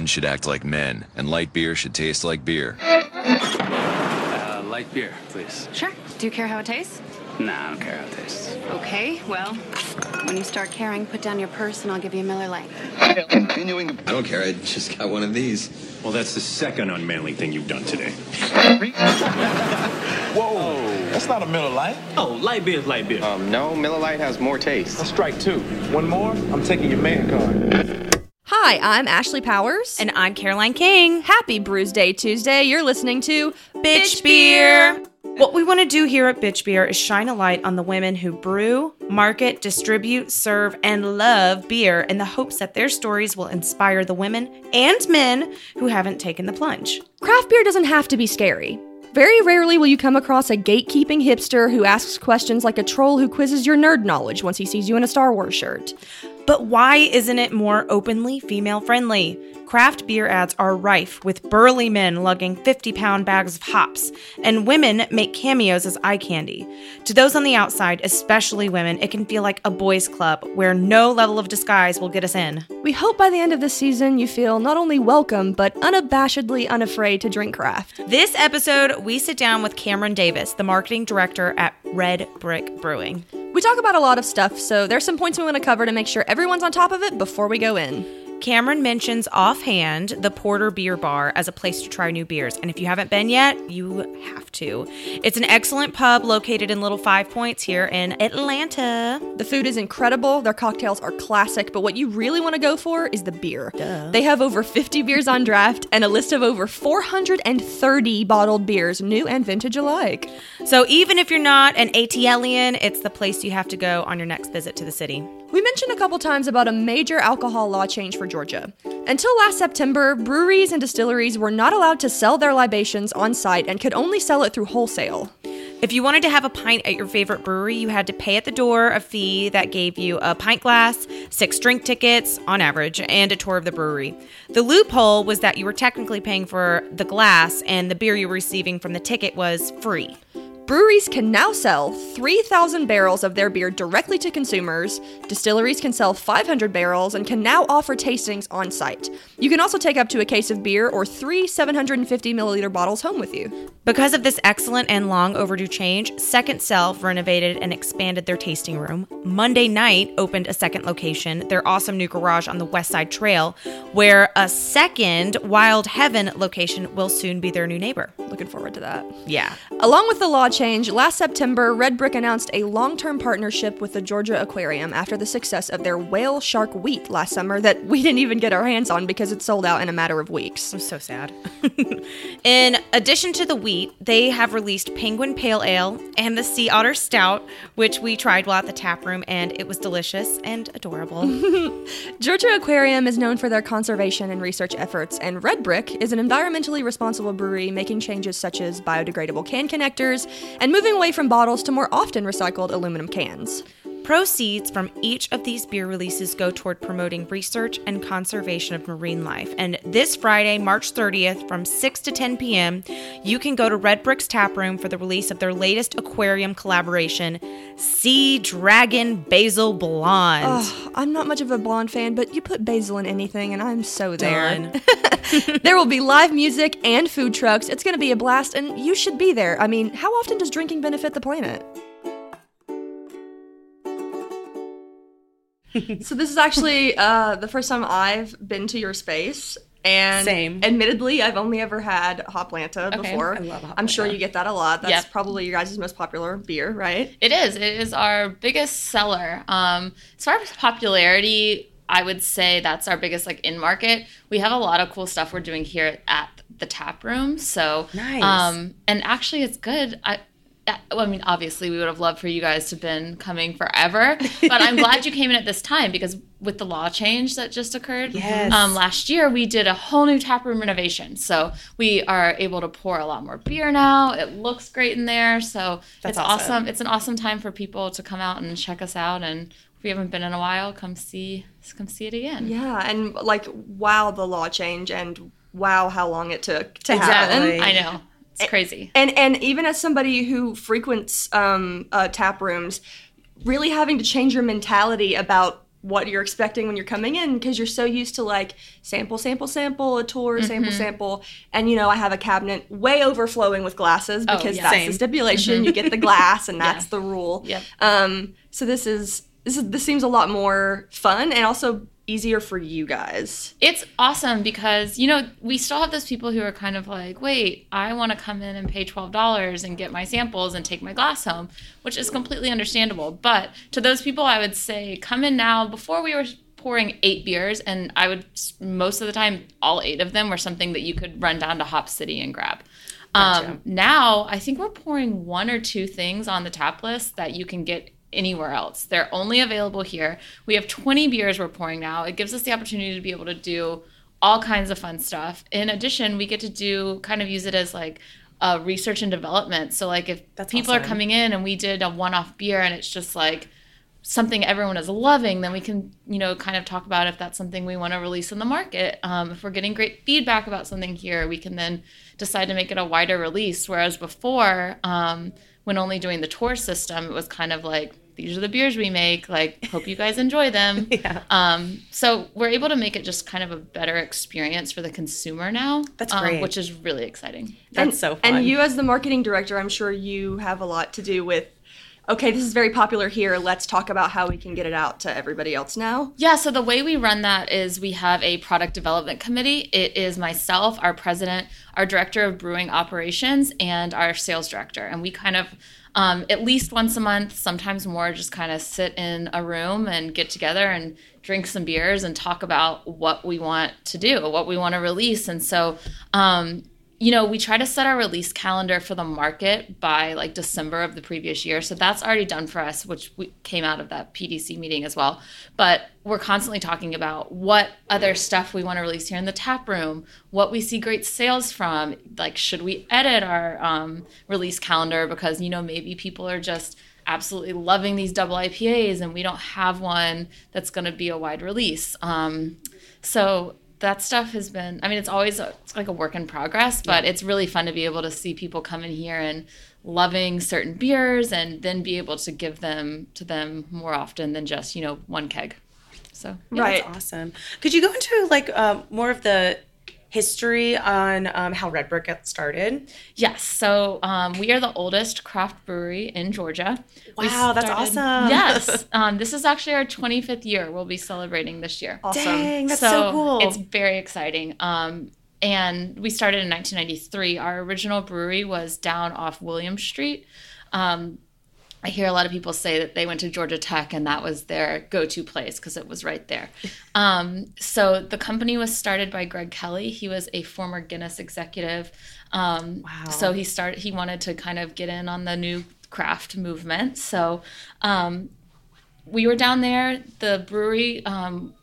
men should act like men, and light beer should taste like beer. Uh, light beer, please. Sure. Do you care how it tastes? Nah, I don't care how it tastes. Okay, well, when you start caring, put down your purse and I'll give you a Miller Lite. Continuing. I don't care. I just got one of these. Well, that's the second unmanly thing you've done today. Whoa, that's not a Miller Lite. Oh, light beer is light beer. Um, no, Miller Lite has more taste. That's strike two. One more, I'm taking your man card. Hi, I'm Ashley Powers. And I'm Caroline King. Happy Brews Day Tuesday. You're listening to Bitch Beer. What we want to do here at Bitch Beer is shine a light on the women who brew, market, distribute, serve, and love beer in the hopes that their stories will inspire the women and men who haven't taken the plunge. Craft beer doesn't have to be scary. Very rarely will you come across a gatekeeping hipster who asks questions like a troll who quizzes your nerd knowledge once he sees you in a Star Wars shirt. But why isn't it more openly female friendly? Craft beer ads are rife with burly men lugging 50 pound bags of hops, and women make cameos as eye candy. To those on the outside, especially women, it can feel like a boys' club where no level of disguise will get us in. We hope by the end of this season you feel not only welcome, but unabashedly unafraid to drink craft. This episode, we sit down with Cameron Davis, the marketing director at Red Brick Brewing. We talk about a lot of stuff, so there's some points we want to cover to make sure everyone's on top of it before we go in. Cameron mentions offhand the Porter Beer Bar as a place to try new beers, and if you haven't been yet, you have to. It's an excellent pub located in Little Five Points here in Atlanta. The food is incredible, their cocktails are classic, but what you really want to go for is the beer. Duh. They have over 50 beers on draft and a list of over 430 bottled beers, new and vintage alike. So even if you're not an ATLian, it's the place you have to go on your next visit to the city. We mentioned a couple times about a major alcohol law change for Georgia. Until last September, breweries and distilleries were not allowed to sell their libations on site and could only sell it through wholesale. If you wanted to have a pint at your favorite brewery, you had to pay at the door a fee that gave you a pint glass, six drink tickets on average, and a tour of the brewery. The loophole was that you were technically paying for the glass and the beer you were receiving from the ticket was free. Breweries can now sell 3,000 barrels of their beer directly to consumers. Distilleries can sell 500 barrels and can now offer tastings on site. You can also take up to a case of beer or three 750 milliliter bottles home with you. Because of this excellent and long overdue change, Second Self renovated and expanded their tasting room. Monday night opened a second location, their awesome new garage on the West Side Trail, where a second Wild Heaven location will soon be their new neighbor. Looking forward to that. Yeah. Along with the law change, last September, Red Brick announced a long term partnership with the Georgia Aquarium after the success of their whale shark wheat last summer that we didn't even get our hands on because it sold out in a matter of weeks. I'm so sad. in addition to the wheat, they have released Penguin Pale Ale and the Sea Otter Stout, which we tried while at the tap room, and it was delicious and adorable. Georgia Aquarium is known for their conservation and research efforts, and Red Brick is an environmentally responsible brewery making changes such as biodegradable can connectors and moving away from bottles to more often recycled aluminum cans. Proceeds from each of these beer releases go toward promoting research and conservation of marine life. And this Friday, March 30th, from 6 to 10 p.m., you can go to Red Brick's Tap Room for the release of their latest aquarium collaboration, Sea Dragon Basil Blonde. Oh, I'm not much of a blonde fan, but you put basil in anything, and I'm so there. There will be live music and food trucks. It's going to be a blast, and you should be there. I mean, how often does drinking benefit the planet? so this is actually uh, the first time I've been to your space. And Same. admittedly, I've only ever had Hoplanta Okay, before. I love I'm sure you get that a lot. That's Yep. probably your guys' most popular beer, right? It is. It is our biggest seller. Um, as far as popularity, I would say that's our biggest like in market. We have a lot of cool stuff we're doing here at the tap room. So Nice. Um, and actually, it's good. I. I- well, I mean, obviously, we would have loved for you guys to have been coming forever, but I'm glad you came in at this time because with the law change that just occurred Yes. um, last year, we did a whole new tap room renovation. So we are able to pour a lot more beer now. It looks great in there. So That's it's awesome. awesome. It's an awesome time for people to come out and check us out. And if we haven't been in a while, come see come see it again. Yeah, and like wow, the law change, and wow, how long it took to Exactly. happen. I know it's crazy. And and even as somebody who frequents um, uh, tap rooms, really having to change your mentality about what you're expecting when you're coming in because you're so used to like sample, sample, sample, a tour, sample, sample. And you know, I have a cabinet way overflowing with glasses Oh, because yeah. that's Same. the stipulation. You get the glass and that's the rule. Yep. Um, so this is this is this seems a lot more fun and also easier for you guys. It's awesome because, you know, we still have those people who are kind of like, wait, I want to come in and pay $12 and get my samples and take my glass home, which is completely understandable. But to those people, I would say, come in now. Before we were pouring eight beers, and I would, most of the time, all eight of them were something that you could run down to Hop City and grab. Um, now, I think we're pouring one or two things on the tap list that you can get anywhere else. They're only available here. We have 20 beers we're pouring now. It gives us the opportunity to be able to do all kinds of fun stuff. In addition, we get to do kind of use it as like uh, research and development. So like if That's people are coming in and we did a one-off beer and it's just like something everyone is loving, then we can, you know, kind of talk about if that's something we want to release in the market. Um, if we're getting great feedback about something here, we can then decide to make it a wider release. Whereas before, um, when only doing the tour system, it was kind of like, these are the beers we make. Like, hope you guys enjoy them. Yeah. Um, so we're able to make it just kind of a better experience for the consumer now. That's um, which is really exciting. That's and, so fun. And you, as the marketing director, I'm sure you have a lot to do with. Okay, this is very popular here. Let's talk about how we can get it out to everybody else now. Yeah, so the way we run that is we have a product development committee. It is myself, our president, our director of brewing operations, and our sales director. And we kind of, um, at least once a month, sometimes more, just kind of sit in a room and get together and drink some beers and talk about what we want to do, what we want to release. And so, um, you know, we try to set our release calendar for the market by like December of the previous year. So that's already done for us, which we came out of that PDC meeting as well. But we're constantly talking about what other stuff we want to release here in the tap room, what we see great sales from. Like, should we edit our um, release calendar because, you know, maybe people are just absolutely loving these double IPAs and we don't have one that's going to be a wide release. Um, so that stuff has been i mean it's always a, it's like a work in progress but it's really fun to be able to see people come in here and loving certain beers and then be able to give them to them more often than just you know one keg so yeah. right. That's awesome. Could you go into like um, more of the history on um, how Red Brick got started? yes so um, we are the oldest craft brewery in georgia We Wow, that's awesome. yes um, this is actually our 25th year we'll be celebrating this year Awesome. Dang, that's so, cool. It's very exciting. Um, and we started in 1993. Our original brewery was down off William Street. I hear a lot of people say that they went to Georgia Tech and that was their go-to place because it was right there. Um, so the company was started by Greg Kelly. He was a former Guinness executive. Um, Wow. So he started. He wanted to kind of get in on the new craft movement. So um, we were down there. The brewery, um,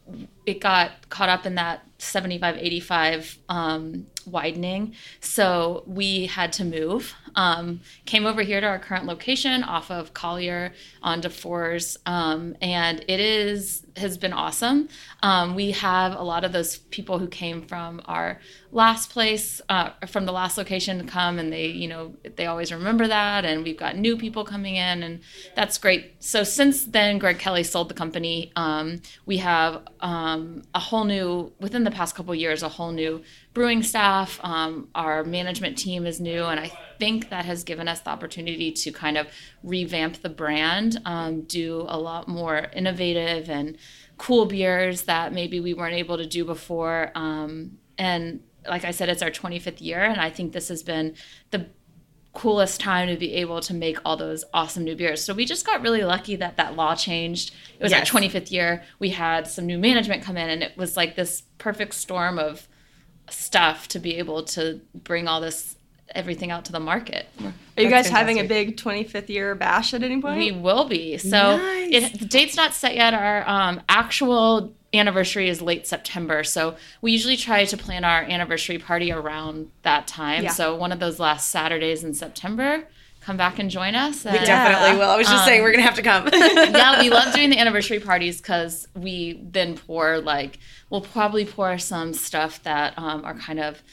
it got caught up in that 75, 85 um, widening. So we had to move. Um, came over here to our current location off of Collier and Defoors. Um, and it is has been awesome. Um, we have a lot of those people who came from our last place, uh, from the last location to come and they, you know, they always remember that. And we've got new people coming in and that's great. So since then, Greg Kelly sold the company. Um, we have um, a whole new, within the past couple years, a whole new brewing staff. Um, our management team is new, and I think that has given us the opportunity to kind of revamp the brand, um, do a lot more innovative and cool beers that maybe we weren't able to do before. Um, and like I said, it's our 25th year, and I think this has been the coolest time to be able to make all those awesome new beers. So we just got really lucky that that law changed. It was Yes. our 25th year. We had some new management come in and it was like this perfect storm of stuff to be able to bring all this everything out to the market. Are you That's guys having a big 25th year bash at any point? We will be. So Nice. it, the date's not set yet. Our um, actual anniversary is late September. So we usually try to plan our anniversary party around that time. Yeah. So one of those last Saturdays in September, come back and join us. we And- definitely will. I was just saying we're gonna have to come. yeah, we love doing the anniversary parties because we then pour like we'll probably pour some stuff that um, are kind of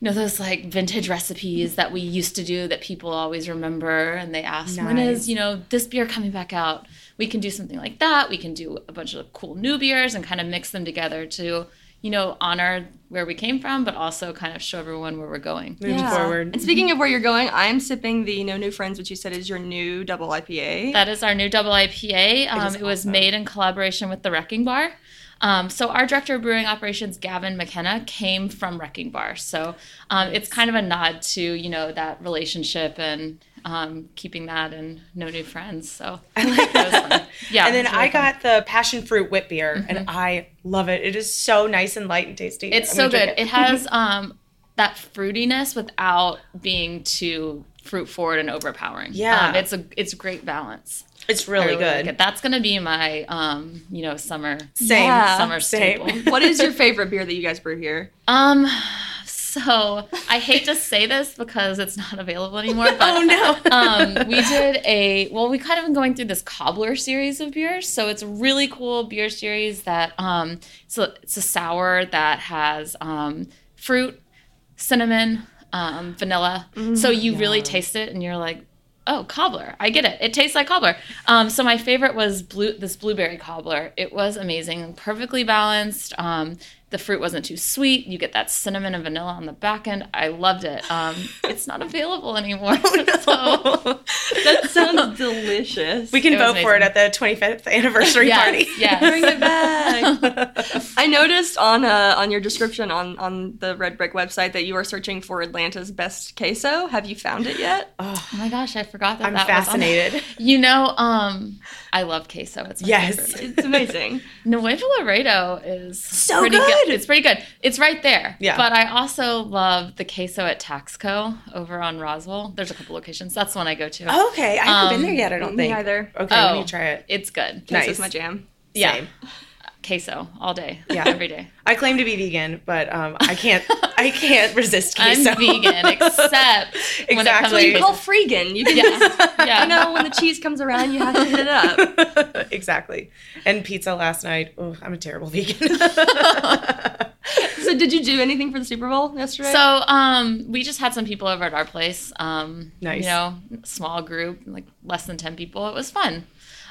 you know those like vintage recipes that we used to do that people always remember and they ask when Nice. is you know this beer coming back out we can do something like that. We can do a bunch of cool new beers and kind of mix them together to, you know, honor where we came from, but also kind of show everyone where we're going. Moving Yeah. forward. And speaking of where you're going, I'm sipping the No New Friends, which you said is your new double IPA. That is our new double IPA. Um, is it was awesome. made in collaboration with the Wrecking Bar. Um, so our director of brewing operations, Gavin McKenna, came from Wrecking Bar. So um, it's kind of a nod to you know that relationship and um, keeping that and no new friends. So I like that. Yeah, and then really I fun. got the passion fruit whip beer, and I love it. It is so nice and light and tasty. It's I'm so good. drink It has um, that fruitiness without being too fruit forward and overpowering. Yeah. um, it's a it's a great balance. It's I really, like good. it. That's gonna be my um, you know summer Same. Yeah. summer Same. staple. what is your favorite beer that you guys brew here? Um, so I hate to say this because it's not available anymore. But, Oh, no. um, we did a well. We kind of been going through this cobbler series of beers, so it's a really cool beer series that um, so it's a sour that has um, fruit, cinnamon, um, vanilla. so you really taste it, and you're like. Oh, cobbler! I get it. It tastes like cobbler. Um, so my favorite was blue. This blueberry cobbler. It was amazing, perfectly balanced. Um, the fruit wasn't too sweet. You get that cinnamon and vanilla on the back end. I loved it. Um, it's not available anymore. so That sounds delicious. we can It vote for it at the 25th anniversary Yes, party. yes. Bring it back. I noticed on uh, on your description on on the Red Brick website that you are searching for Atlanta's best queso. Have you found it yet? Oh my gosh, I forgot that. I'm that was on fascinated. You know, um, I love queso. It's my Yes. favorite. It's amazing. Nuevo Laredo is So pretty good. It's pretty good. It's right there. Yeah. But I also love the queso at Taxco over on Roswell. There's a couple locations. That's the one I go to. Okay, I haven't been Um, there yet. I don't Me think. either. Okay, Oh. let me try it. It's good. Nice. Queso's my jam. Yeah. Same. Queso all day. Yeah. Every day. I claim to be vegan, but um, I can't. I can't resist I'm vegan, except when it comes Exactly. to You call freegan. You can Yeah. Yeah. you know when the cheese comes around, you have to hit it up. exactly. And pizza last night. Oh, I'm a terrible vegan. So did you do anything for the Super Bowl yesterday? So um, we just had some people over at our place. Um, Nice. You know, small group, like less than ten people. It was fun.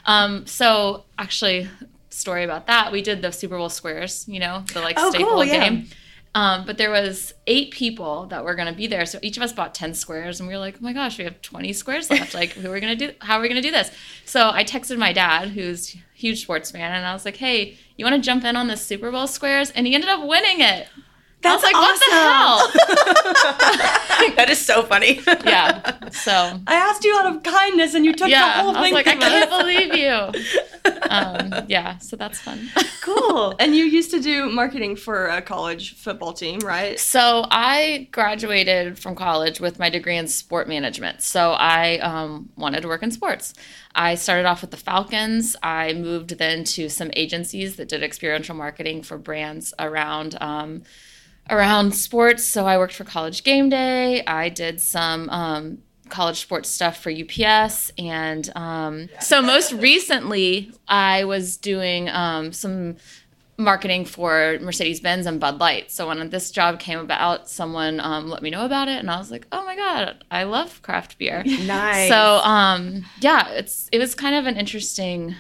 Um, so actually, story about that. We did the Super Bowl squares. You know, the like Oh, staple cool, yeah. game. Um, but there was eight people that were going to be there, so each of us bought ten squares, and we were like, "Oh my gosh, we have twenty squares left! Like, who are we going to do? How are we going to do this?" So I texted my dad, who's a huge sports fan, and I was like, "Hey, you want to jump in on the Super Bowl squares?" And he ended up winning it. That's like, "What the hell?" that is so funny. yeah. So I asked you out of kindness, and you took yeah, the whole I was thing. like, I can't believe you. Um, yeah, so that's fun. cool. And you used to do marketing for a college football team, right? So I graduated from college with my degree in sport management. So I um, wanted to work in sports. I started off with the Falcons. I moved then to some agencies that did experiential marketing for brands around. Um, around sports. So I worked for College Game Day. I did some um, college sports stuff for UPS, and um, so most recently I was doing um, some marketing for Mercedes Benz and Bud Light. So when this job came about, someone um, let me know about it, and I was like, "Oh my god, I love craft beer!" Nice. So um, yeah, it's it was kind of an interesting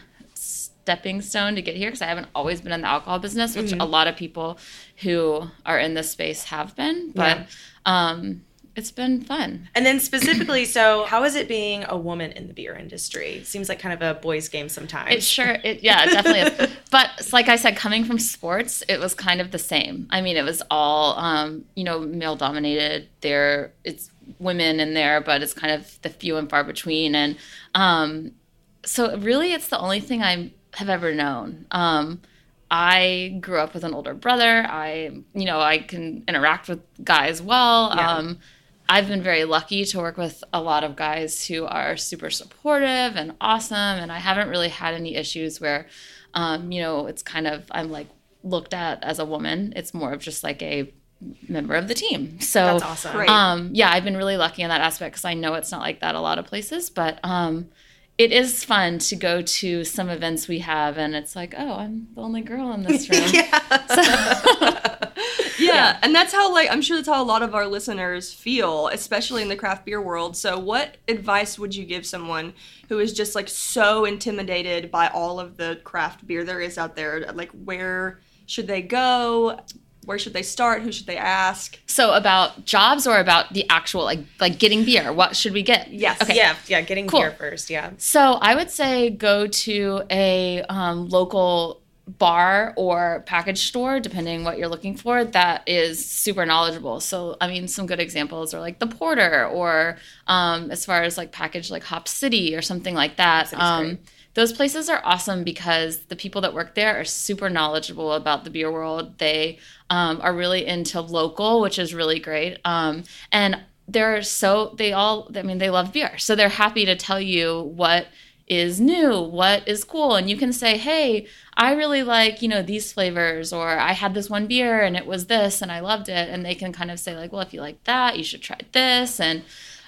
stepping stone to get here because I haven't always been in the alcohol business, which a lot of people who are in this space have been. But Yeah. um, it's been fun. And then specifically, so how is it being a woman in the beer industry? Seems like kind of a boys' game sometimes. It sure, it, yeah, it definitely is. But like I said, coming from sports, it was kind of the same. I mean, it was all, um, you know, male dominated. There, it's women in there, but it's kind of the few and far between. And um, so, really, it's the only thing I have ever known. Um, I grew up with an older brother. I, you know, I can interact with guys well. Yeah. Um, I've been very lucky to work with a lot of guys who are super supportive and awesome, and I haven't really had any issues where, um, you know, it's kind of I'm like looked at as a woman. It's more of just like a member of the team. So That's awesome. Um, yeah, I've been really lucky in that aspect because I know it's not like that a lot of places, but um, it is fun to go to some events we have, and it's like, oh, I'm the only girl in this room. Yeah, Yeah, and that's how like I'm sure that's how a lot of our listeners feel, especially in the craft beer world. So, what advice would you give someone who is just like so intimidated by all of the craft beer there is out there? Like, where should they go? Where should they start? Who should they ask? So about jobs or about the actual like like getting beer? What should we get? Yes. Okay. Yeah, yeah, getting Cool. beer first. Yeah. So I would say go to a um, local bar or package store, depending what you're looking for, that is super knowledgeable. So I mean, some good examples are like the Porter, or um, as far as like package like Hop City or something like that. Those places are awesome because the people that work there are super knowledgeable about the beer world. They um, are really into local, which is really great. Um, and they're so they all I mean they love beer, so they're happy to tell you what is new, what is cool, and you can say, hey. I really like, you know, these flavors, or I had this one beer and it was this and I loved it. And they can kind of say, like, well, if you like that, you should try this. And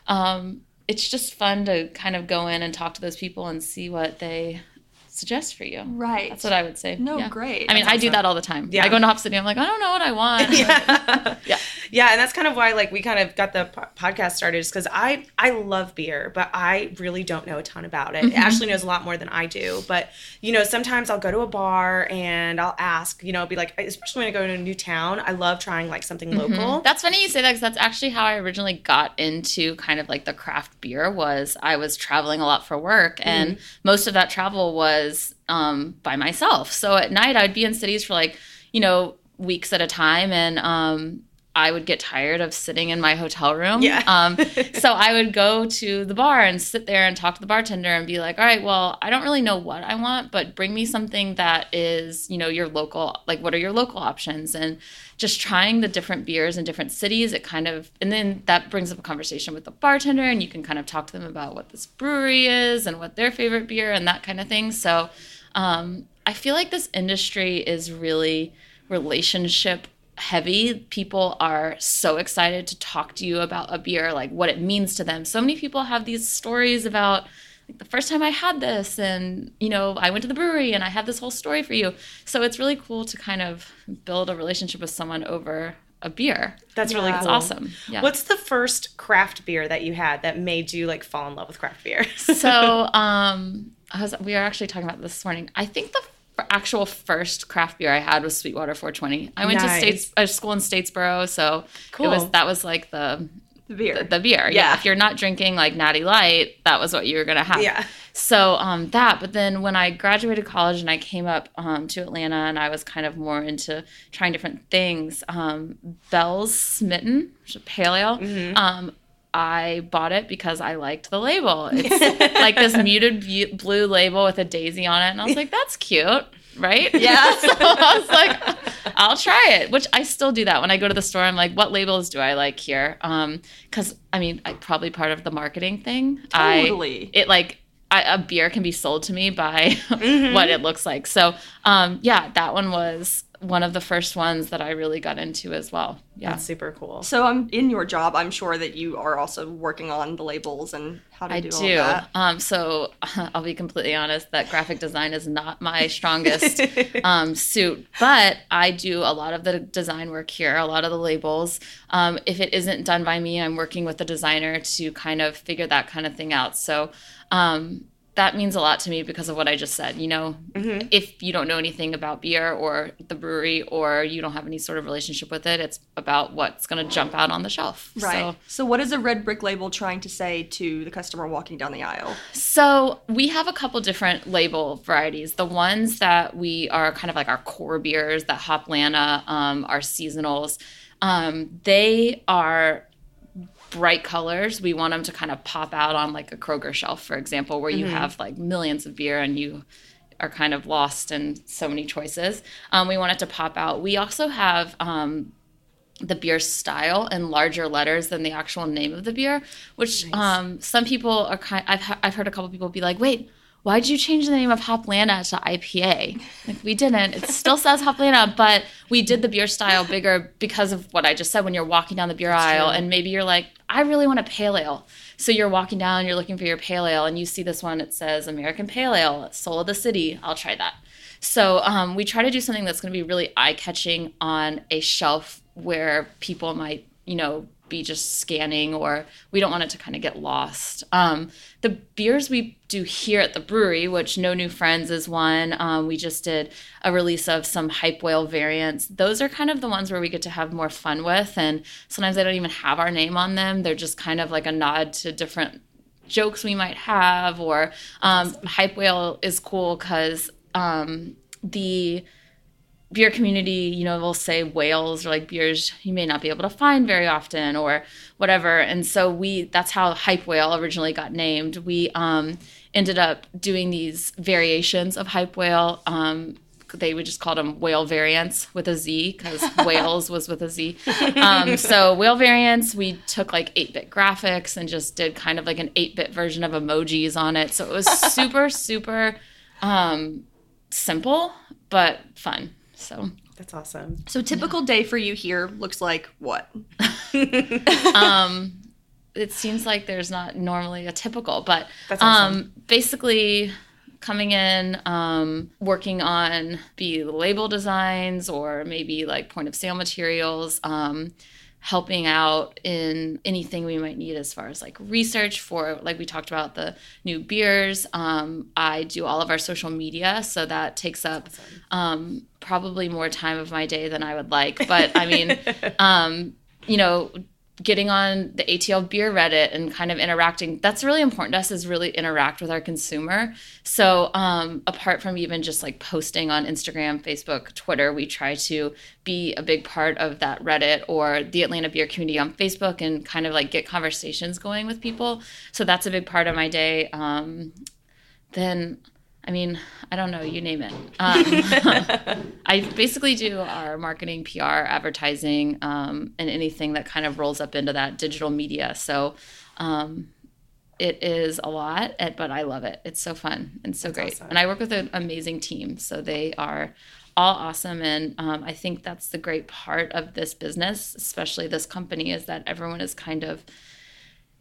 um, it's just fun to kind of go in and talk to those people and see what they suggest for you. Right. That's what I would say. No, Yeah. great. I mean, That's I do that all the time. Yeah. I go into Hop City, I'm like, I don't know what I want. yeah. Yeah. Yeah, and that's kind of why like we kind of got the po- podcast started is because I I love beer, but I really don't know a ton about it. Ashley knows a lot more than I do, but you know sometimes I'll go to a bar and I'll ask, you know, be like, especially when I go to a new town, I love trying like something local. That's funny you say that because that's actually how I originally got into kind of like the craft beer was I was traveling a lot for work and most of that travel was um, by myself. So at night I'd be in cities for like, you know, weeks at a time and um, I would get tired of sitting in my hotel room. Yeah. Um, so I would go to the bar and sit there and talk to the bartender and be like, all right, well, I don't really know what I want, but bring me something that is, you know, your local, like, what are your local options? And just trying the different beers in different cities, it kind of, and then that brings up a conversation with the bartender and you can kind of talk to them about what this brewery is and what their favorite beer and that kind of thing. So um, I feel like this industry is really relationship heavy. People are so excited to talk to you about a beer, like what it means to them. So many people have these stories about like the first time I had this and you know, I went to the brewery and I had this whole story for you. So it's really cool to kind of build a relationship with someone over a beer. That's really cool. awesome. Yeah. What's the first craft beer that you had that made you like fall in love with craft beer? so um I was, we were actually talking about this this morning. I think the actual first craft beer I had was Sweetwater 420. I went Nice. to States uh, school in Statesboro, so Cool. it was that was like the The beer. the, the beer. Yeah. Yeah. If you're not drinking like Natty Light, that was what you were gonna have. Yeah. So um, that, but then when I graduated college and I came up um, to Atlanta and I was kind of more into trying different things, um, Bell's Smitten, which is a pale ale. Mm-hmm. Um, I bought it because I liked the label. It's like this muted bu- blue label with a daisy on it, and I was like, "That's cute." Right? Yeah. so I was like, I'll try it, which I still do that when I go to the store. I'm like, what labels do I like here? Um, because I mean, I, probably part of the marketing thing. Totally. I, it like I, a beer can be sold to me by Mm-hmm. what it looks like. So, um, yeah, that one was one of the first ones that I really got into as well. Yeah. That's super cool. So I'm in your job. I'm sure that you are also working on the labels and how to I do, do. all that. Um, so I'll be completely honest that graphic design is not my strongest um, suit, but I do a lot of the design work here, a lot of the labels. Um, if it isn't done by me, I'm working with the designer to kind of figure that kind of thing out. So um, that means a lot to me because of what I just said. You know, Mm-hmm. if you don't know anything about beer or the brewery or you don't have any sort of relationship with it, it's about what's going to jump out on the shelf. Right. So, So, what is a red brick label trying to say to the customer walking down the aisle? So we have a couple different label varieties. The ones that we are kind of like our core beers, that Hoplanta, um, our seasonals, um, they are bright colors. We want them to kind of pop out on like a Kroger shelf, for example, where you have like millions of beer and you are kind of lost in so many choices. Um, we want it to pop out. We also have um, the beer style in larger letters than the actual name of the beer, which um, some people are kind. I've I've heard a couple people be like, "Wait, why did you change the name of Hoplanta to IPA?" Like we didn't. It still says Hoplanta, but we did the beer style bigger because of what I just said. When you're walking down the beer aisle, and maybe you're like, "I really want a pale ale." So you're walking down, you're looking for your pale ale, and you see this one. It says American Pale Ale, Soul of the City. I'll try that. So um, we try to do something that's going to be really eye catching on a shelf where people might, you know, be just scanning or we don't want it to kind of get lost. Um, the beers we do here at the brewery, which No New Friends is one, um, we just did a release of some Hype Whale variants. Those are kind of the ones where we get to have more fun with. And sometimes they don't even have our name on them. They're just kind of like a nod to different jokes we might have. Or um, Hype Whale is cool because um, the beer community, you know, will say whales or like beers you may not be able to find very often or whatever. And so we that's how hype whale originally got named. We um ended up doing these variations of hype whale. Um they would just call them whale variants with a Z because whales was with a Z. Um, so whale variants, we took like 8-bit graphics and just did kind of like an 8-bit version of emojis on it. So it was super, super um, simple but fun. So that's awesome. So typical day for you here looks like what? um, it seems like there's not normally a typical, but That's awesome. um, basically coming in, um, working on be label designs or maybe like point of sale materials. Um, helping out in anything we might need as far as like research for like we talked about the new beers. Um, i do all of our social media so that takes up um, probably more time of my day than i would like. But i mean um, you know getting on the atl beer reddit and kind of interacting that's really important to us is really interact with our consumer. So um, apart from even just like posting on instagram facebook twitter we try to be a big part of that reddit or the atlanta beer community on facebook and kind of like get conversations going with people. So that's a big part of my day. Um, then I mean, I don't know, you name it. Um, I basically do our marketing, PR, advertising, um, and anything that kind of rolls up into that digital media. So um, it is a lot, eh, but I love it. It's so fun and so That's great. awesome. And I work with an amazing team. So they are all awesome. And um, I think that's the great part of this business, especially this company, is that everyone is kind of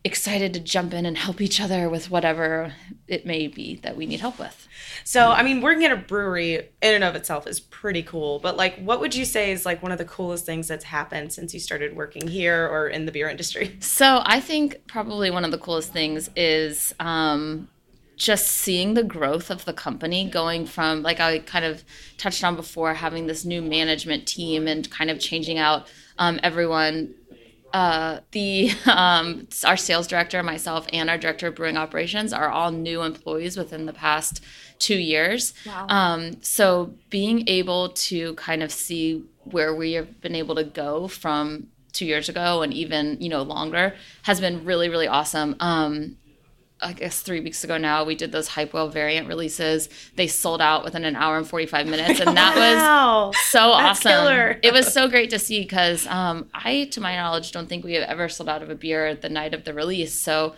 excited to jump in and help each other with whatever it may be that we need help with. So, I mean, working at a brewery in and of itself is pretty cool. But like, what would you say is like one of the coolest things that's happened since you started working here or in the beer industry? So I think probably one of the coolest things is um, just seeing the growth of the company going from, like I kind of touched on before, having this new management team and kind of changing out um, everyone. Uh, the um, our sales director, myself, and our director of brewing operations are all new employees within the past two years. Wow. Um, so being able to kind of see where we have been able to go from two years ago and even you know longer has been really really awesome. Um, I guess three weeks ago now we did those hype whale variant releases. They sold out within an hour and forty five minutes, and that was Wow. so That's awesome. killer. it was so great to see because um, I, to my knowledge, don't think we have ever sold out of a beer the night of the release. So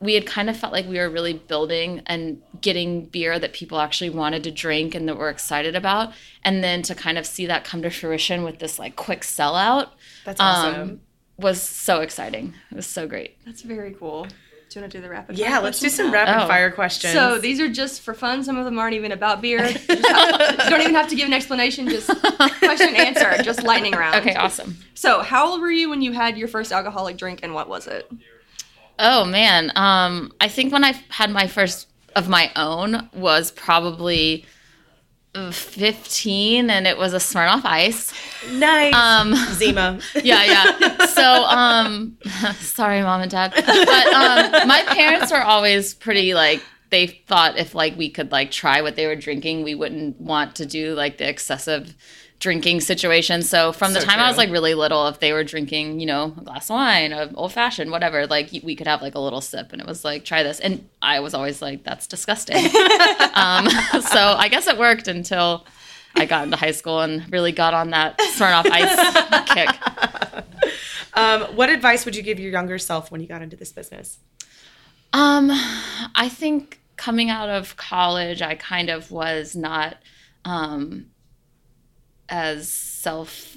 we had kind of felt like we were really building and getting beer that people actually wanted to drink and that we're excited about. And then to kind of see that come to fruition with this like quick sellout That's awesome. um, was so exciting. It was so great. That's very cool. Do you want to do the rapid? yeah, fire let's do some now? rapid Oh. fire questions. So these are just for fun. Some of them aren't even about beer. You just have- you don't even have to give an explanation. Just question and answer. Just lightning round. Okay, awesome. So, how old were you when you had your first alcoholic drink, and what was it? Oh man, um, I think when I had my first of my own was probably 15 and it was a Smirnoff Ice. nice. Um, Zima. yeah, yeah. So, um, sorry, mom and dad, but um, my parents were always pretty like they thought if like we could like try what they were drinking, we wouldn't want to do like the excessive drinking situation. So from the So time I was like really little, if they were drinking, you know, a glass of wine, a old fashioned, whatever, like we could have like a little sip, and it was like try this, and I was always like that's disgusting. um, so I guess it worked until. I got into high school and really got on that Smirnoff Ice kick. Um, what advice would you give your younger self when you got into this business? Um, I think coming out of college, I kind of was not um, as self.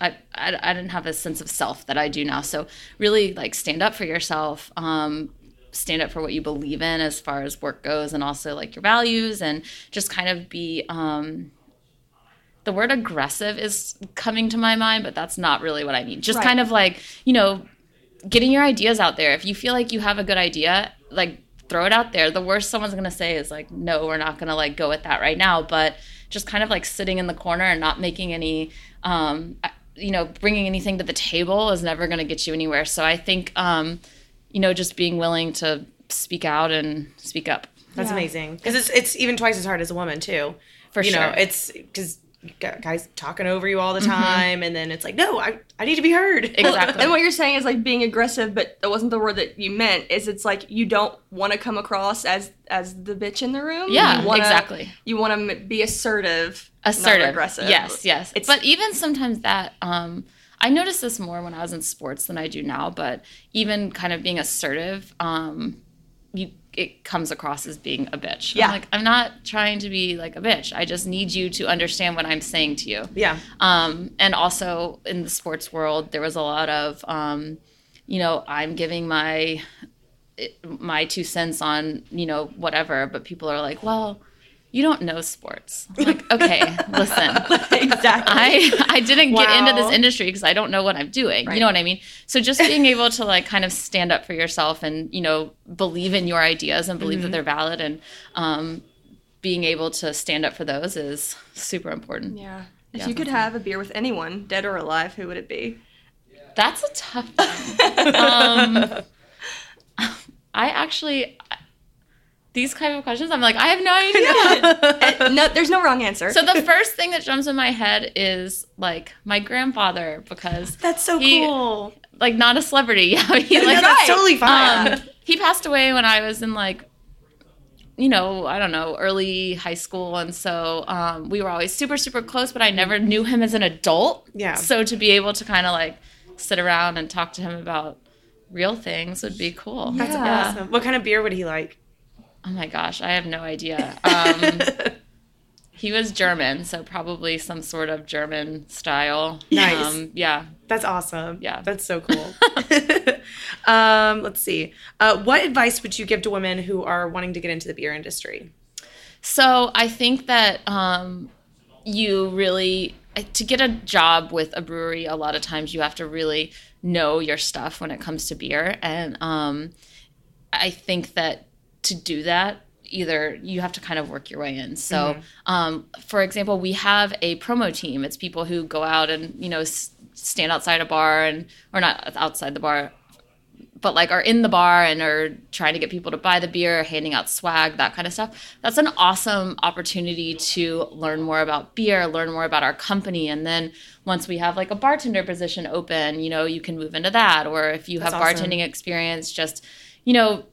I, I, I didn't have a sense of self that I do now. So really, like, stand up for yourself. Um, stand up for what you believe in as far as work goes, and also like your values, and just kind of be um, the word aggressive is coming to my mind, but that's not really what I mean. Just Right. kind of like, you know, getting your ideas out there. If you feel like you have a good idea, like throw it out there. The worst someone's going to say is like, "No, we're not going to like go with that right now." But just kind of like sitting in the corner and not making any um you know, bringing anything to the table is never going to get you anywhere. So I think um you know, just being willing to speak out and speak up. That's amazing because it's it's even twice as hard as a woman too. For you know, it's because guys talking over you all the time, and then it's like, no, I I need to be heard. Exactly. And what you're saying is like being aggressive, but that wasn't the word that you meant. Is it's like you don't want to come across as as the bitch in the room. Yeah, you wanna, exactly. You want to be assertive, assertive not aggressive. yes yes It's- but even sometimes that um i noticed this more when i was in sports than i do now but even kind of being assertive um you it comes across as being a bitch Yeah. I'm like i'm not trying to be like a bitch i just need you to understand what i'm saying to you Yeah. um, and also in the sports world, there was a lot of, um, you know, I'm giving my my two cents on you know whatever, but people are like, well, you don't know sports. I'm like, okay, listen, exactly. I I didn't get into this industry because I don't know what I'm doing. You know what I mean? So just being able to like kind of stand up for yourself and you know believe in your ideas and believe that they're valid and um, being able to stand up for those is super important. yeah. If you could have a beer with anyone, dead or alive, who would it be? That's a tough one. um, I actually, these kind of questions, I'm like, I have no idea. No, there's no wrong answer. so the first thing that jumps in my head is like my grandfather because That's so He- cool. like not a celebrity. Yeah, he No, like that's totally fine. um, he passed away when I was in like, you know, I don't know, early high school, and so um, we were always super, super close. But I never knew him as an adult. Yeah. So to be able to kind of like sit around and talk to him about real things would be cool. That's Yeah. awesome. What kind of beer would he like? Oh my gosh, I have no idea. Um, he was German, so probably some sort of German style. Nice. Um, yeah. That's awesome. Yeah. That's so cool. um, let's see. Uh, what advice would you give to women who are wanting to get into the beer industry? So I think that um, you really to get a job with a brewery. A lot of times you have to really know your stuff when it comes to beer, and um, I think that to do that. Either you have to kind of work your way in. So, um, for example, we have a promo team. It's people who go out and you know s- stand outside a bar and or not outside the bar, but like are in the bar and are trying to get people to buy the beer, handing out swag, that kind of stuff. That's an awesome opportunity to learn more about beer, learn more about our company, and then once we have like a bartender position open, you know, you can move into that. Or if you have That's awesome. bartending experience, just you know,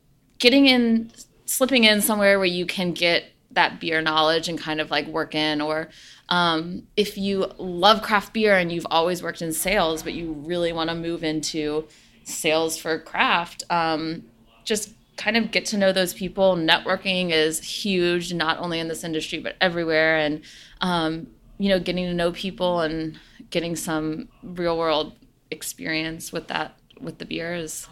getting in, slipping in somewhere where you can get that beer knowledge and kind of like work in or um, if you love craft beer and you've always worked in sales but you really want to move into sales for craft um, just kind of get to know those people. Networking is huge not only in this industry but everywhere. And um, you know getting to know people and getting some real world experience with that with the beer is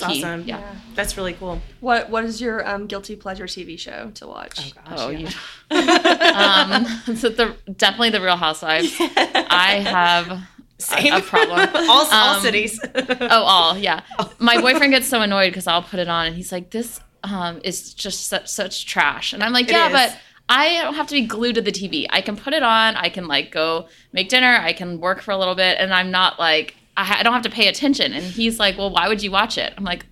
That's Key, awesome. yeah. That's really cool. what What is your um, guilty pleasure TV show to watch? Oh, you. um, so the definitely the Real Housewives. I have a, a problem. All, all Um, cities. Oh, all yeah. My boyfriend gets so annoyed because I'll put it on and he's like, "This um, is just such, such trash," and I'm like, It "Yeah, is. but." I don't have to be glued to the TV. I can put it on. I can like go make dinner. I can work for a little bit, and I'm not like I, ha- I don't have to pay attention. And he's like, "Well, why would you watch it?" I'm like,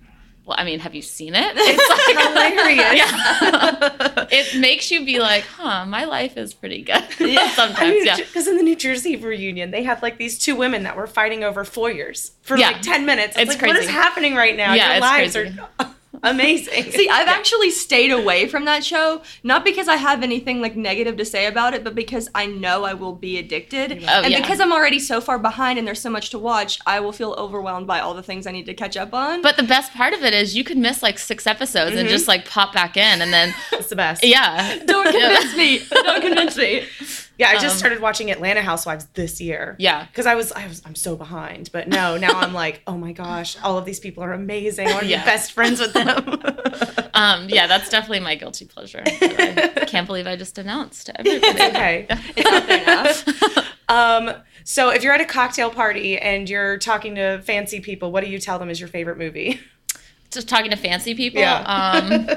"Well, I mean, have you seen it?" It's like Hilarious. Yeah. it makes you be like, "Huh, my life is pretty good." yeah. Sometimes, yeah. Because in the New Jersey reunion, they had like these two women that were fighting over foyers for Yeah. like 10 minutes. It's, It's like, what is happening right now? Yeah, Your it's lives crazy. are amazing. See, I've actually stayed away from that show, not because I have anything like negative to say about it, but because I know I will be addicted. and Oh, yeah. because I'm already so far behind and there's so much to watch, I will feel overwhelmed by all the things I need to catch up on. But the best part of it is you could miss like six episodes and mm-hmm. just like pop back in, and then it's the best. yeah, don't convince me. Don't convince me. Yeah, I just Um, started watching Atlanta Housewives this year. Yeah. because I was I was I'm so behind, but no, now I'm like, oh my gosh, all of these people are amazing. I want to Yeah. be best friends with them. Um, yeah, that's definitely my guilty pleasure. I can't believe I just announced to everybody. okay, it's out there enough. Um, so if you're at a cocktail party and you're talking to fancy people, what do you tell them is your favorite movie? Just talking to fancy people. Yeah. Um,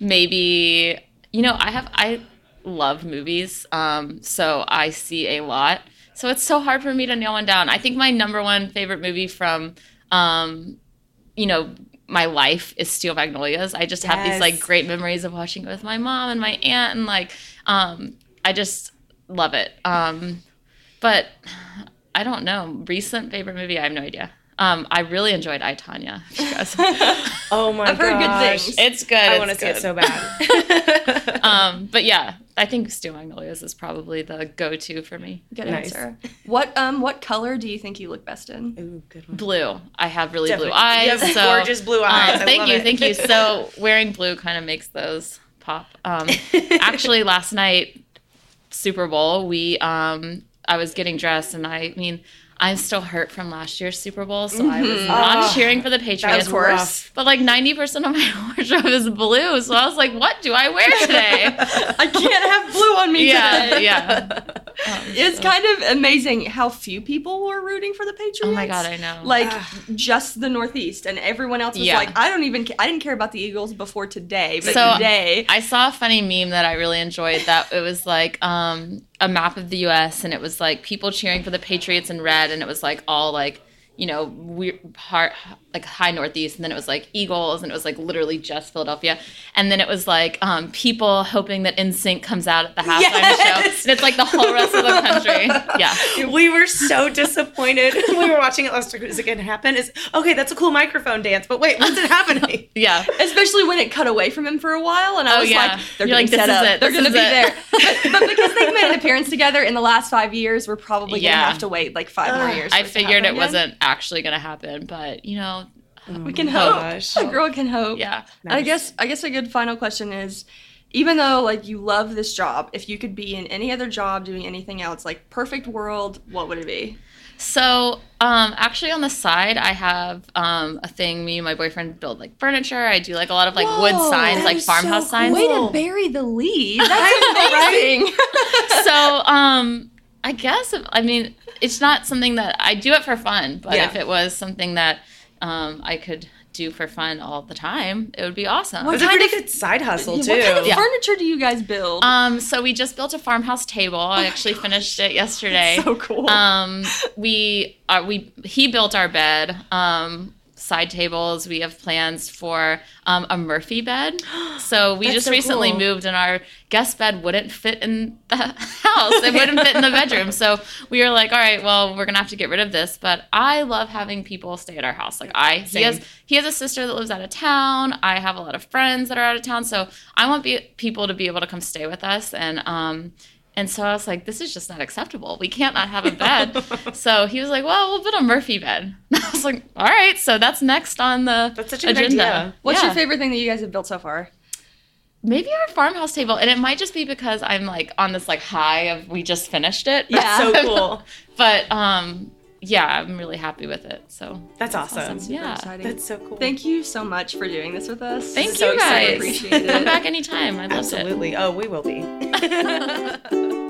maybe you know I have I love movies, um, so I see a lot. So it's so hard for me to nail one down. I think my number one favorite movie from, um, you know, my life is Steel Magnolias. I just have these like great memories of watching it with my mom and my aunt, and like, um, I just love it. Um, but I don't know. Recent favorite movie? I have no idea. Um, I really enjoyed I Tonya. if you guys- Oh my I've heard good gosh. things. it's good. I want to see it so bad. Um, but yeah, I think Steel Magnolias is probably the go-to for me. Good Nice. answer. What um what color do you think you look best in? Ooh, good one. Blue. I have really Definitely. blue eyes. You have so, gorgeous blue eyes. um, I thank love you, it. thank you. So wearing blue kind of makes those pop. Um, actually, last night, Super Bowl, we um, I was getting dressed, and I mean. I'm still hurt from last year's Super Bowl, so I was mm-hmm. not Oh, cheering for the Patriots. was rough. But like 90% of my wardrobe is blue, so I was like, "What do I wear today?" I can't have blue on me yeah, today. yeah. It's um, kind of amazing how few people were rooting for the Patriots. Oh my God, I know. Like just the Northeast, and everyone else was Yeah. like, I don't even, ca- I didn't care about the Eagles before today, but So, today, I saw a funny meme that I really enjoyed. That it was like um, a map of the U.S. and it was like people cheering for the Patriots in red, and it was like all like you know weird, hard, like high Northeast, and then it was like Eagles, and it was like literally just Philadelphia, and then it was like um, people hoping that NSYNC comes out at the halftime Yes! show, and it's like the whole rest of the country. Yeah. we were so disappointed. we were watching it last week. Is it going to happen? Is okay. That's a cool microphone dance, but wait, when's it happening? Yeah. especially when it cut away from him for a while, and I Oh, was yeah. like, they're You're getting like, this set up. it, They're this going to is be it. there. but, but because they've made an appearance together in the last five years, we're probably going to Yeah. have to wait like five more years. I figured it again. wasn't actually going to happen, but you know, We can Hope. hope. Gosh. A girl can hope. yeah. And I guess I guess a good final question is even though like you love this job, if you could be in any other job doing anything else, like perfect world, what would it be? So, um, actually, on the side, I have um, a thing. Me and my boyfriend build like furniture. I do like a lot of like wood signs, like farmhouse so signs. Way to bury the lead. That's amazing. so, um, I guess if, I mean it's not something that I do it for fun, but Yeah. if it was something that um, I could do for fun all the time, it would be awesome. What It's a kind pretty of- good side hustle what too. kind of Yeah. furniture do you guys build? Um, so we just built a farmhouse table. I actually finished it yesterday. so cool. Um, we are we he built our bed. Um, side tables. We have plans for um, a Murphy bed. So we That's just so recently cool. moved, and our guest bed wouldn't fit in the house. It wouldn't fit in the bedroom. So we were like, all right, well, we're gonna have to get rid of this. But I love having people stay at our house. Like I, he has he has a sister that lives out of town. I have a lot of friends that are out of town. So I want be, people to be able to come stay with us and. um and so I was like, this is just not acceptable. We can't not have a bed. so he was like, well, we'll put a Murphy bed. I was like, all right. So that's next on the That's such a good agenda. idea. What's Yeah. your favorite thing that you guys have built so far? Maybe our farmhouse table. And it might just be because I'm like on this like high of we just finished it. Yeah. So cool. but um yeah, I'm really happy with it. So That's awesome. yeah. Exciting. That's so cool. Thank you so much for doing this with us. Thank This you so exciting. guys. Appreciate Come it. back anytime. I loved it. Absolutely. Oh, we will be.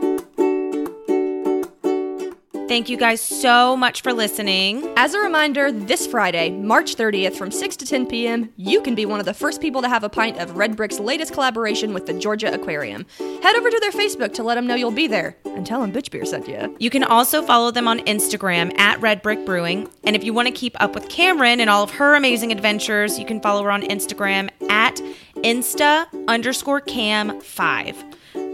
Thank you guys so much for listening. As a reminder, this Friday, March 30th from 6 to 10 p.m., you can be one of the first people to have a pint of Red Brick's latest collaboration with the Georgia Aquarium. Head over to their Facebook to let them know you'll be there and tell them Bitch Beer sent you. You can also follow them on Instagram at Red Brick Brewing. And if you want to keep up with Cameron and all of her amazing adventures, you can follow her on Instagram at insta underscore cam five.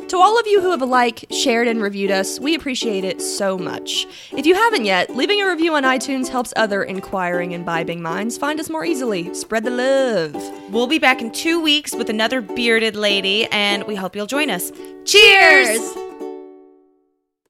To all of you who have liked, shared, and reviewed us, we appreciate it so much. If you haven't yet, leaving a review on iTunes helps other inquiring and imbibing minds find us more easily. Spread the love. We'll be back in two weeks with another bearded lady, and we hope you'll join us. Cheers! Cheers!